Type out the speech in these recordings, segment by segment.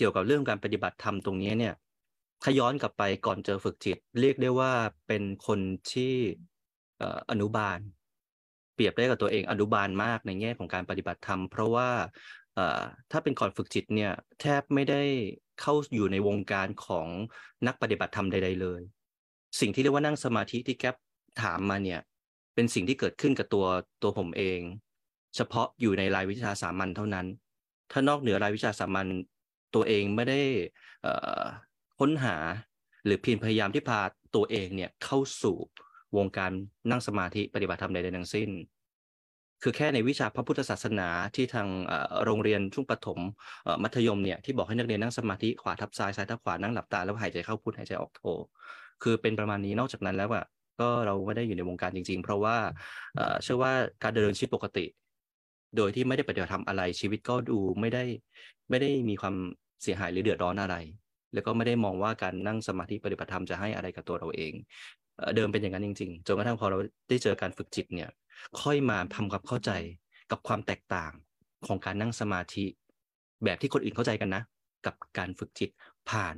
เกี่ยวกับเรื่องการปฏิบัติธรรมตรงนี้เนี่ยถ้าย้อนกลับไปก่อนเจอฝึกจิต เรียกได้ว่าเป็นคนที่อนุบาล เปรียบได้กับตัวเองอนุบาลมากในแง่ของการปฏิบัติธรรม เพราะว่าถ้าเป็นก่อนฝึกจิตเนี่ยแทบไม่ได้เข้าอยู่ในวงการของนักปฏิบัติธรรมใด ๆ เลย สิ่งที่เรียกว่านั่งสมาธิที่แก๊ปถามมาเนี่ยเป็นสิ่งที่เกิดขึ้นกับตัวตัวผมเอง เฉพาะอยู่ในรายวิชาสามัญเท่านั้น ถ้านอกเหนือรายวิชาสามัญ ตัวเองไม่ได้ค้นหาหรือเพียรพยายามที่พาตัวเองเนี่ยเข้าสู่วงการนั่งสมาธิปฏิบัติธรรมใดๆทั้งสิ้น คือแค่ในวิชาพระพุทธศาสนาที่ทางโรงเรียนช่วงประถมมัธยมเนี่ยที่บอกให้นักเรียนนั่งสมาธิขวาทับซ้ายซ้ายทับขวานั่งหลับตาแล้วหายใจเข้าพุทหายใจออกโทคือเป็นประมาณนี้นอกจากนั้นแล้วอะก็เราไม่ได้อยู่ในวงการจริง ๆ เพราะว่าเชื่อว่าการเดินชีวิตปกติ โดยที่ไม่ได้ปฏิบัติธรรมอะไรชีวิตก็ดูไม่ได้ไม่ได้มีความ เสียหายหรือเดือดร้อนอะไร แล้วก็ไม่ได้มองว่าการนั่งสมาธิปฏิบัติธรรมจะให้อะไรกับตัวเราเองเดิมเป็นอย่างนั้นจริงๆจนกระทั่งพอเราได้เจอการฝึกจิตเนี่ย ค่อยมาทำความเข้าใจกับความแตกต่างของการนั่งสมาธิ แบบที่คนอื่นเข้าใจกันนะ กับการฝึกจิตผ่าน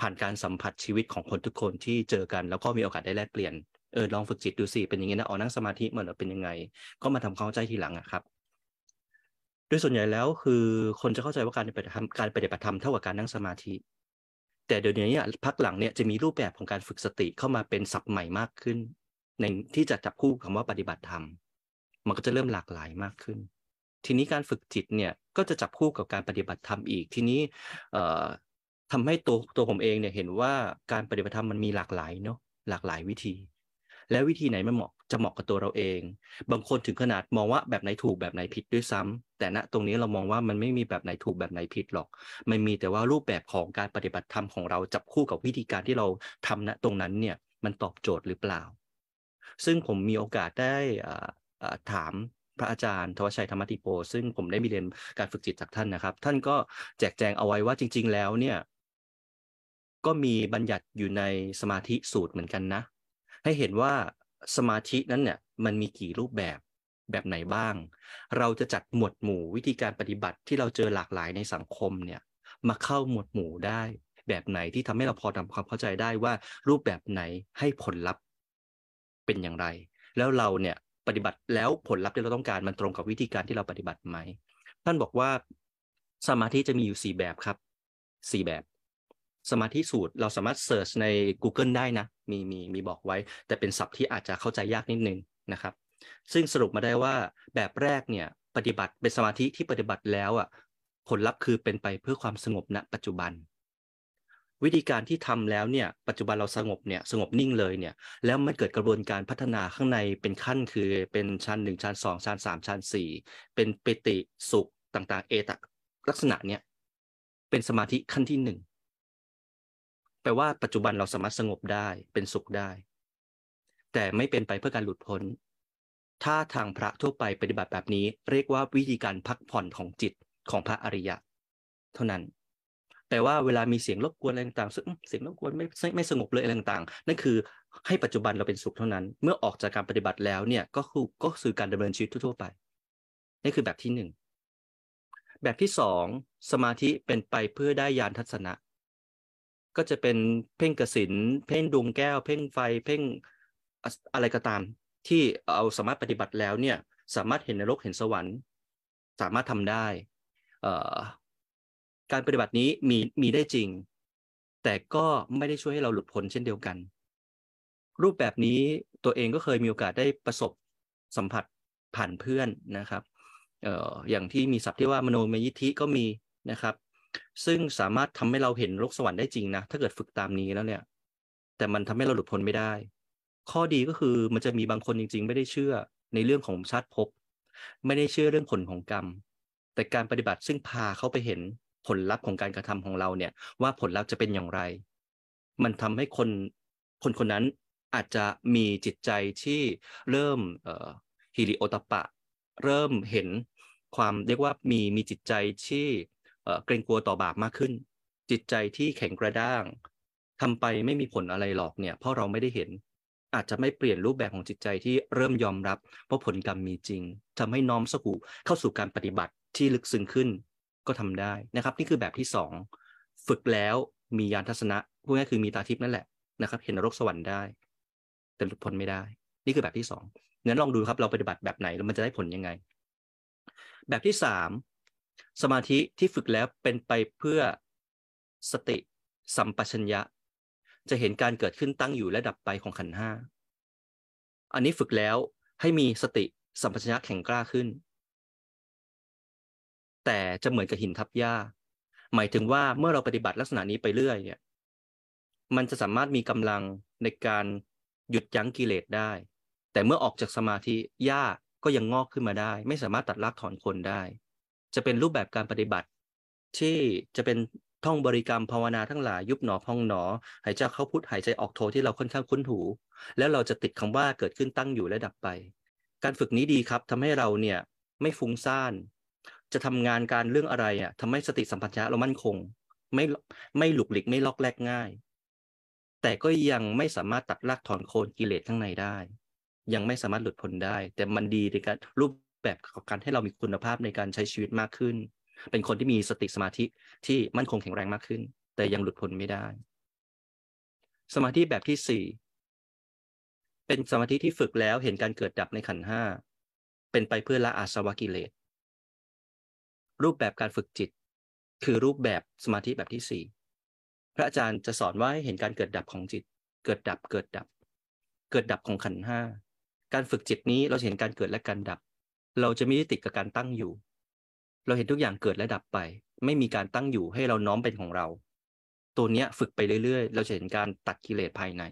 ผ่านการสัมผัสชีวิตของคนทุกคนที่เจอกัน แล้วก็มีโอกาสได้แลกเปลี่ยนเออลองฝึกจิตดูสิเป็นอย่างนี้นะอ๋อนั่งสมาธิมันเป็นยังไง ก็มาทำความเข้าใจทีหลังอะครับ โดยส่วนใหญ่แล้วคือคนจะเข้าใจว่าการปฏิบัติธรรมการปฏิบัติธรรมเท่ากับการนั่งสมาธิ แต่เดี๋ยวนี้พักหลังเนี่ยจะมีรูปแบบของการฝึกสติเข้ามาเป็นศัพท์ใหม่มากขึ้น ในที่จะจับคู่คำว่าปฏิบัติธรรม มันก็จะเริ่มหลากหลายมากขึ้น ทีนี้การฝึกจิตเนี่ยก็จะจับคู่กับการปฏิบัติธรรมอีก ทีนี้ทำให้ตัวตัวผมเองเนี่ยเห็นว่าการปฏิบัติธรรมมันมีหลากหลายเนาะหลากหลายวิธี แล้ววิธีไหนมันเหมาะ จะเหมาะกับตัวเราเอง บางคนถึงขนาดมองว่าแบบไหนถูกแบบไหนผิดด้วยซ้ำแต่ณตรงนี้เรามองว่ามันไม่มีแบบไหนถูกแบบไหนผิดหรอก มันมีแต่ว่ารูปแบบของการปฏิบัติธรรมของเราจับคู่กับวิธีการที่เราทำณตรงนั้นเนี่ยมันตอบโจทย์หรือเปล่า ซึ่งผมมีโอกาสได้ถามพระอาจารย์ทวชัยธรรมติโป ซึ่งผมได้มีเรียนการฝึกจิตจากท่านนะครับ ท่านก็แจกแจงเอาไว้ว่าจริง ๆ แล้วเนี่ยก็มีบัญญัติอยู่ในสมาธิสูตรเหมือนกันนะ ให้เห็นว่า สมาธินั้นเนี่ยมันมีกี่รูปแบบแบบไหนบ้าง เราจะจัดหมวดหมู่วิธีการปฏิบัติที่เราเจอหลากหลายในสังคมเนี่ยมาเข้าหมวดหมู่ได้ แบบไหนที่ทำให้เราพอทำความเข้าใจได้ว่ารูปแบบไหนให้ผลลัพธ์เป็นอย่างไร แล้วเราเนี่ยปฏิบัติแล้วผลลัพธ์ที่เราต้องการมันตรงกับวิธีการที่เราปฏิบัติไหมท่านบอกว่าสมาธิจะมีอยู่สี่แบบครับสี่แบบ สมาธิสูตรเราสามารถเสิร์ชใน Google ได้นะ มีมีมีบอกไว้ แต่เป็นศัพท์ที่อาจจะเข้าใจยากนิดนึงนะครับ ซึ่งสรุปมาได้ว่าแบบแรกเนี่ยปฏิบัติเป็นสมาธิที่ปฏิบัติแล้วอะผลลัพธ์คือเป็นไปเพื่อความสงบณปัจจุบัน วิธีการที่ทำแล้วเนี่ยปัจจุบันเราสงบเนี่ยสงบนิ่งเลยเนี่ยแล้วมันเกิดกระบวนการพัฒนาข้างในเป็นขั้นคือเป็นชั้นหนึ่งชั้นสองชั้นสามชั้นสี่เป็นเปติสุขต่างๆ เอตลักษณะเนี่ยเป็นสมาธิขั้นที่หนึ่ง แปลว่าปัจจุบันเราสามารถสงบได้เป็นสุขได้ แต่ไม่เป็นไปเพื่อการหลุดพ้น ถ้าทางพระทั่วไปปฏิบัติแบบนี้ เรียกว่าวิธีการพักผ่อนของจิตของพระอริยะ เท่านั้นแปลว่าเวลามีเสียงรบกวนอะไรต่างๆเสียงรบกวนไม่ไม่สงบเลยอะไรต่างๆ นั่นคือให้ปัจจุบันเราเป็นสุขเท่านั้น เมื่อออกจากการปฏิบัติแล้วเนี่ยก็คือก็คือการดำเนินชีวิตทั่วไป นี่คือแบบที่หนึ่งแบบที่สองสมาธิเป็นไปเพื่อได้ยานทัศนะ ก็จะเป็นเพ่งกสินเพ่งดวงแก้ว เพ่งไฟเพ่งอะไรก็ตาม ที่เอาสามารถปฏิบัติแล้วเนี่ยสามารถเห็นนรกเห็นสวรรค์ สามารถทำได้ การปฏิบัตินี้มีมีได้จริง แต่ก็ไม่ได้ช่วยให้เราหลุดพ้นเช่นเดียวกัน รูปแบบนี้ตัวเองก็เคยมีโอกาสได้ประสบสัมผัสผ่านเพื่อนนะครับเอออย่างที่มีศัพท์ที่ว่ามโนมยิทธิก็มีนะครับ ซึ่งสามารถทำให้เราเห็นโลกสวรรค์ได้จริงนะ ถ้าเกิดฝึกตามนี้แล้วเนี่ย แต่มันทำให้เราหลุดพ้นไม่ได้ ข้อดีก็คือมันจะมีบางคนจริง ๆ ไม่ได้เชื่อในเรื่องของชาติภพ ไม่ได้เชื่อเรื่องผลของกรรม แต่การปฏิบัติซึ่งพาเขาไปเห็นผลลัพธ์ของการกระทำของเราเนี่ย ว่าผลลัพธ์จะเป็นอย่างไร มันทำให้คนคนคนนั้นอาจจะมีจิตใจที่เริ่มเอ่อฮิริโอตปะ เริ่มเห็นความเรียกว่ามีมีจิตใจที่ เกรงกลัวต่อบาปมากขึ้น จิตใจที่แข็งกระด้างทำไปไม่มีผลอะไรหรอกเนี่ยเพราะเราไม่ได้เห็น อาจจะไม่เปลี่ยนรูปแบบของจิตใจที่เริ่มยอมรับเพราะผลกรรมมีจริงทำให้น้อมสกูเข้าสู่การปฏิบัติที่ลึกซึ้งขึ้นก็ทำได้นะครับ นี่คือแบบที่สองฝึกแล้วมียานทัศนะพูดง่ายคือมีตาทิพย์นั่นแหละนะครับเห็นนรกสวรรค์ได้ แต่หลุดพ้นไม่ได้ นี่คือแบบที่สองงั้นลองดูครับเราปฏิบัติแบบไหนแล้วมันจะได้ผลยังไง แบบที่สาม สมาธิที่ฝึกแล้วเป็นไปเพื่อสติสัมปชัญญะ จะเห็นการเกิดขึ้นตั้งอยู่และดับไปของขันห้าอันนี้ฝึกแล้วให้มีสติสัมปชัญญะแข็งกล้าขึ้น แต่จะเหมือนกับหินทับหญ้า หมายถึงว่าเมื่อเราปฏิบัติลักษณะนี้ไปเรื่อยเนี่ยมันจะสามารถมีกำลังในการหยุดยั้งกิเลสได้ แต่เมื่อออกจากสมาธิหญ้าก็ยังงอกขึ้นมาได้ ไม่สามารถตัดรากถอนคนได้ จะเป็นรูปแบบการปฏิบัติ ที่จะเป็นท่องบริกรรมภาวนาทั้งหลายยุบหนอพองหนอ หายใจเข้าพุทหายใจออกโทที่เราค่อนข้างคุ้นหู แล้วเราจะติดคำว่าเกิดขึ้นตั้งอยู่และดับไป การฝึกนี้ดีครับทำให้เราเนี่ยไม่ฟุ้งซ่าน จะทำงานการเรื่องอะไรอะทำให้สติสัมปชัญญะเรามั่นคง ไม่ไม่หลุกหลิกไม่ล็อกแลกง่าย แต่ก็ยังไม่สามารถตัดรากถอนโคนกิเลสข้างในได้ ยังไม่สามารถหลุดพ้นได้ แต่มันดีในการรูป แบบของการให้เรามีคุณภาพในการใช้ชีวิตมากขึ้น เป็นคนที่มีสติสมาธิที่มั่นคงแข็งแรงมากขึ้น แต่ยังหลุดพ้นไม่ได้ สมาธิแบบที่สี่เป็นสมาธิที่ฝึกแล้วเห็นการเกิดดับในขันห้าเป็นไปเพื่อละอาสวะกิเลสรูปแบบการฝึกจิต คือรูปแบบสมาธิแบบที่สี่พระอาจารย์จะสอนว่าให้เห็นการเกิดดับของจิต เกิดดับเกิดดับ เกิดดับของขันห้าการฝึกจิตนี้เราเห็นการเกิดและการดับ เราจะไม่ได้ติดกับการตั้งอยู่ เราเห็นทุกอย่างเกิดและดับไป ไม่มีการตั้งอยู่ให้เราน้อมเป็นของเรา ตัวเนี้ยฝึกไปเรื่อยๆ เราจะเห็นการตัดกิเลสภายใน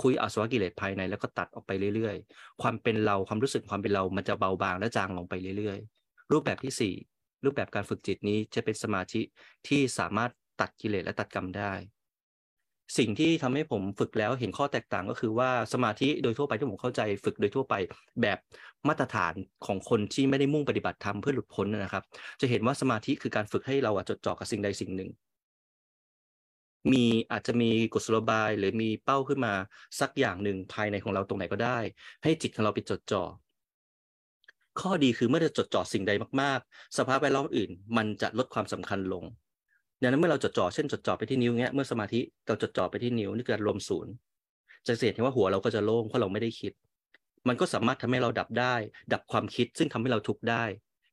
คุยอาสวะกิเลสภายในแล้วก็ตัดออกไปเรื่อยๆ ความเป็นเราความรู้สึกความเป็นเรามันจะเบาบางและจางลงไปเรื่อยๆ รูปแบบที่สี่รูปแบบการฝึกจิตนี้จะเป็นสมาธิที่สามารถตัดกิเลสและตัดกรรมได้ สิ่งที่ทำให้ผมฝึกแล้วเห็นข้อแตกต่างก็คือว่าสมาธิโดยทั่วไปที่ผมเข้าใจฝึกโดยทั่วไปแบบมาตรฐานของคนที่ไม่ได้มุ่งปฏิบัติธรรมเพื่อหลุดพ้นนะครับ จะเห็นว่าสมาธิคือการฝึกให้เราจดจ่อกับสิ่งใดสิ่งหนึ่ง มีอาจจะมีกุศโลบาย หรือมีเป้าขึ้นมาสักอย่างหนึ่งภายในของเราตรงไหนก็ได้ ให้จิตของเราไปจดจ่อข้อดีคือเมื่อเราจดจ่อสิ่งใดมาก ๆ สภาพแวดล้อมอื่น มันจะลดความสำคัญลง ดังนั้นเมื่อเราจดจ่อเช่นจดจ่อไปที่นิ้วเงี้ยเมื่อสมาธิเราจดจ่อไปที่นิ้วนี่คือรวมศูนย์จะเห็นว่าหัวเราก็จะโล่งเพราะเราไม่ได้คิด มันก็สามารถทำให้เราดับได้ ดับความคิดซึ่งทำให้เราทุกข์ได้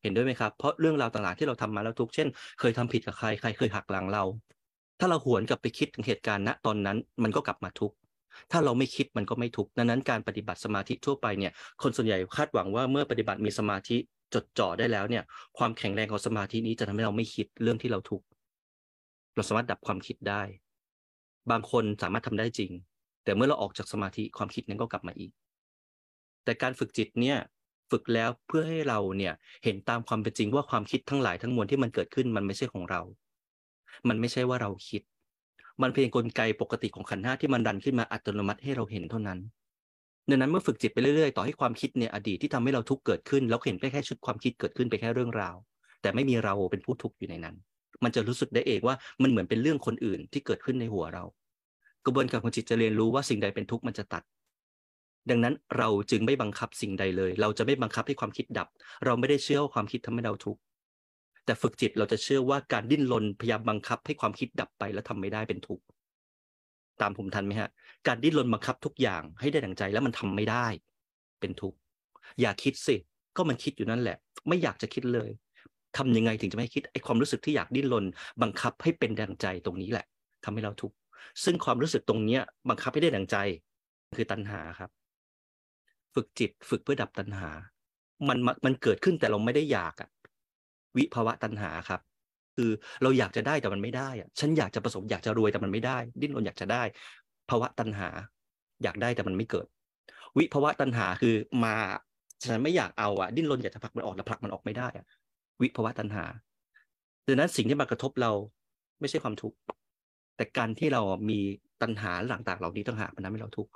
เห็นด้วยไหมครับ เพราะเรื่องราวต่างๆที่เราทำมาแล้วทุกข์เช่น เคยทำผิดกับใครใครเคยหักหลังเรา ถ้าเราหวนกลับไปคิดถึงเหตุการณ์ณตอนนั้น มันก็กลับมาทุกข์ถ้าเราไม่คิดมันก็ไม่ทุกข์ดังนั้นการปฏิบัติสมาธิทั่วไปเนี่ย คนส่วนใหญ่คาดหวังว่าเมื่อปฏิบัติมีสมาธิจดจ่อได้แล้วเนี่ย ความแข็งแรงของสมาธินี้จะทำให้เราไม่คิดเรื่องที่เราทุกข์ เราสามารถดับความคิดได้ บางคนสามารถทำได้จริง แต่เมื่อเราออกจากสมาธิความคิดนั้นก็กลับมาอีก แต่การฝึกจิตเนี่ยฝึกแล้วเพื่อให้เราเนี่ยเห็นตามความเป็นจริงว่าความคิดทั้งหลายทั้งมวลที่มันเกิดขึ้นมันไม่ใช่ของเรา มันไม่ใช่ว่าเราคิด มันเพียงกลไกปกติของขันธ์ห้าที่มันดันขึ้นมาอัตโนมัติให้เราเห็นเท่านั้นดังนั้นเมื่อฝึกจิตไปเรื่อยๆ ต่อให้ความคิดเนี่ยอดีตที่ทำให้เราทุกข์เกิดขึ้น แล้วเห็นแค่ชุดความคิดเกิดขึ้นไปแค่เรื่องราว แต่ไม่มีเราเป็นผู้ทุกข์อยู่ในนั้น มันจะรู้สึกได้เองว่ามันเหมือนเป็นเรื่องคนอื่นที่เกิดขึ้นในหัวเรา กระบวนการของจิตจะเรียนรู้ว่าสิ่งใดเป็นทุกข์มันจะตัด ดังนั้นเราจึงไม่บังคับสิ่งใดเลย เราจะไม่บังคับให้ความคิดดับ เราไม่ได้เชื่อว่าความคิดทำให้เราทุกข์แต่ฝึกจิตเราจะเชื่อว่าการดิ้นรนพยายามบังคับให้ความคิดดับไปแล้วทำไม่ได้เป็นทุกข์ตามผมทันไหมฮะ การดิ้นรนบังคับทุกอย่างให้ได้ดังใจแล้วมันทำไม่ได้ เป็นทุกข์อย่าคิดสิ ก็มันคิดอยู่นั่นแหละ ไม่อยากจะคิดเลย ทำยังไงถึงจะไม่คิดไอ้ความรู้สึกที่อยากดิ้นรนบังคับให้เป็นดังใจตรงนี้แหละทำให้เราทุกข์ซึ่งความรู้สึกตรงเนี้ย บังคับให้ได้ดังใจ คือตัณหาครับ ฝึกจิตฝึกเพื่อดับตัณหา มันมันเกิดขึ้นแต่เราไม่ได้อยากอะวิภาวะตัณหาครับ คือเราอยากจะได้แต่มันไม่ได้อะฉันอยากจะประสบอยากจะรวยแต่มันไม่ได้ ดิ้นรนอยากจะได้ ภาวะตัณหา อยากได้แต่มันไม่เกิด วิภาวะตัณหาคือมาฉันไม่อยากเอาอะดิ้นรนอยากจะผลักมันออกแต่ผลักมันออกไม่ได้อะ วิภวะตัณหาดังนั้นสิ่งที่มากระทบเราไม่ใช่ความทุกข์แต่การที่เรามีตัณหาต่างๆ เหล่านี้ต่างหากมันทำให้เราทุกข์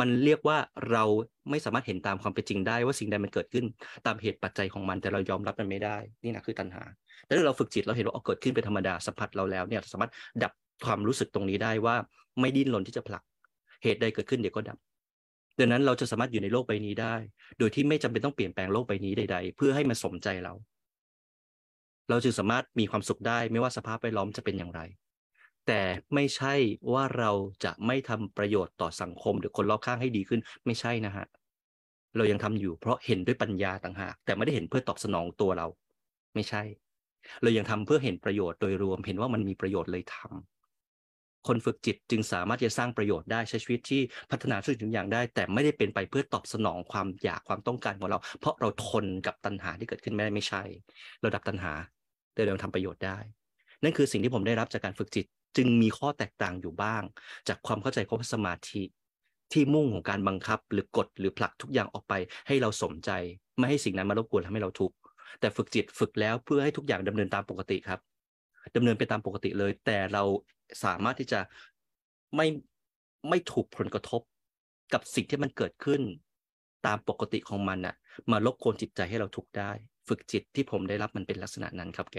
มันเรียกว่าเราไม่สามารถเห็นตามความเป็นจริงได้ว่าสิ่งใดมันเกิดขึ้นตามเหตุปัจจัยของมันแต่เรายอมรับมันไม่ได้ นี่นะคือตัณหา แต่ถ้าเราฝึกจิตเราเห็นว่าเอาเกิดขึ้นเป็นธรรมดาสัมผัสเราแล้วเนี่ยสามารถดับความรู้สึกตรงนี้ได้ว่าไม่ดิ้นรนที่จะผลัก เหตุใดเกิดขึ้นเดี๋ยวก็ดับดังนั้นเราจะสามารถอยู่ในโลกใบนี้ได้ โดยที่ไม่จำเป็นต้องเปลี่ยนแปลงโลกใบนี้ใด ๆ เพื่อให้มันสมใจเรา เราจึงสามารถมีความสุขได้ไม่ว่าสภาพแวดล้อมจะเป็นอย่างไร แต่ไม่ใช่ว่าเราจะไม่ทำประโยชน์ต่อสังคมหรือคนรอบข้างให้ดีขึ้นไม่ใช่นะฮะเรายังทำอยู่เพราะเห็นด้วยปัญญาต่างหาก แต่ไม่ได้เห็นเพื่อตอบสนองตัวเรา ไม่ใช่ เรายังทำเพื่อเห็นประโยชน์โดยรวมเห็นว่ามันมีประโยชน์เลยทำ คนฝึกจิตจึงสามารถจะสร้างประโยชน์ได้ใช้ชีวิตที่พัฒนาทุกสิ่งอย่างได้ แต่ไม่ได้เป็นไปเพื่อตอบสนองความอยากความต้องการของเรา เพราะเราทนกับตัณหาที่เกิดขึ้นไม่ได้ไม่ใช่ เราดับตัณหาแต่เราทำประโยชน์ได้ นั่นคือสิ่งที่ผมได้รับจากการฝึกจิตจึงมีข้อแตกต่างอยู่บ้าง จากความเข้าใจของสมาธิ ที่มุ่งของการบังคับ หรือกดหรือผลักทุกอย่างออกไป ให้เราสมใจ ไม่ให้สิ่งนั้นมารบกวนทำให้เราทุกข์แต่ฝึกจิตฝึกแล้วเพื่อให้ทุกอย่างดำเนินตามปกติครับดำเนินไปตามปกติเลย แต่เรา สามารถที่จะไม่ไม่ถูกผลกระทบกับสิ่งที่มันเกิดขึ้น ตามปกติของมันน่ะ มาลบกวนจิตใจให้เราทุกได้ ฝึกจิตที่ผมได้รับมันเป็นลักษณะนั้นครับแก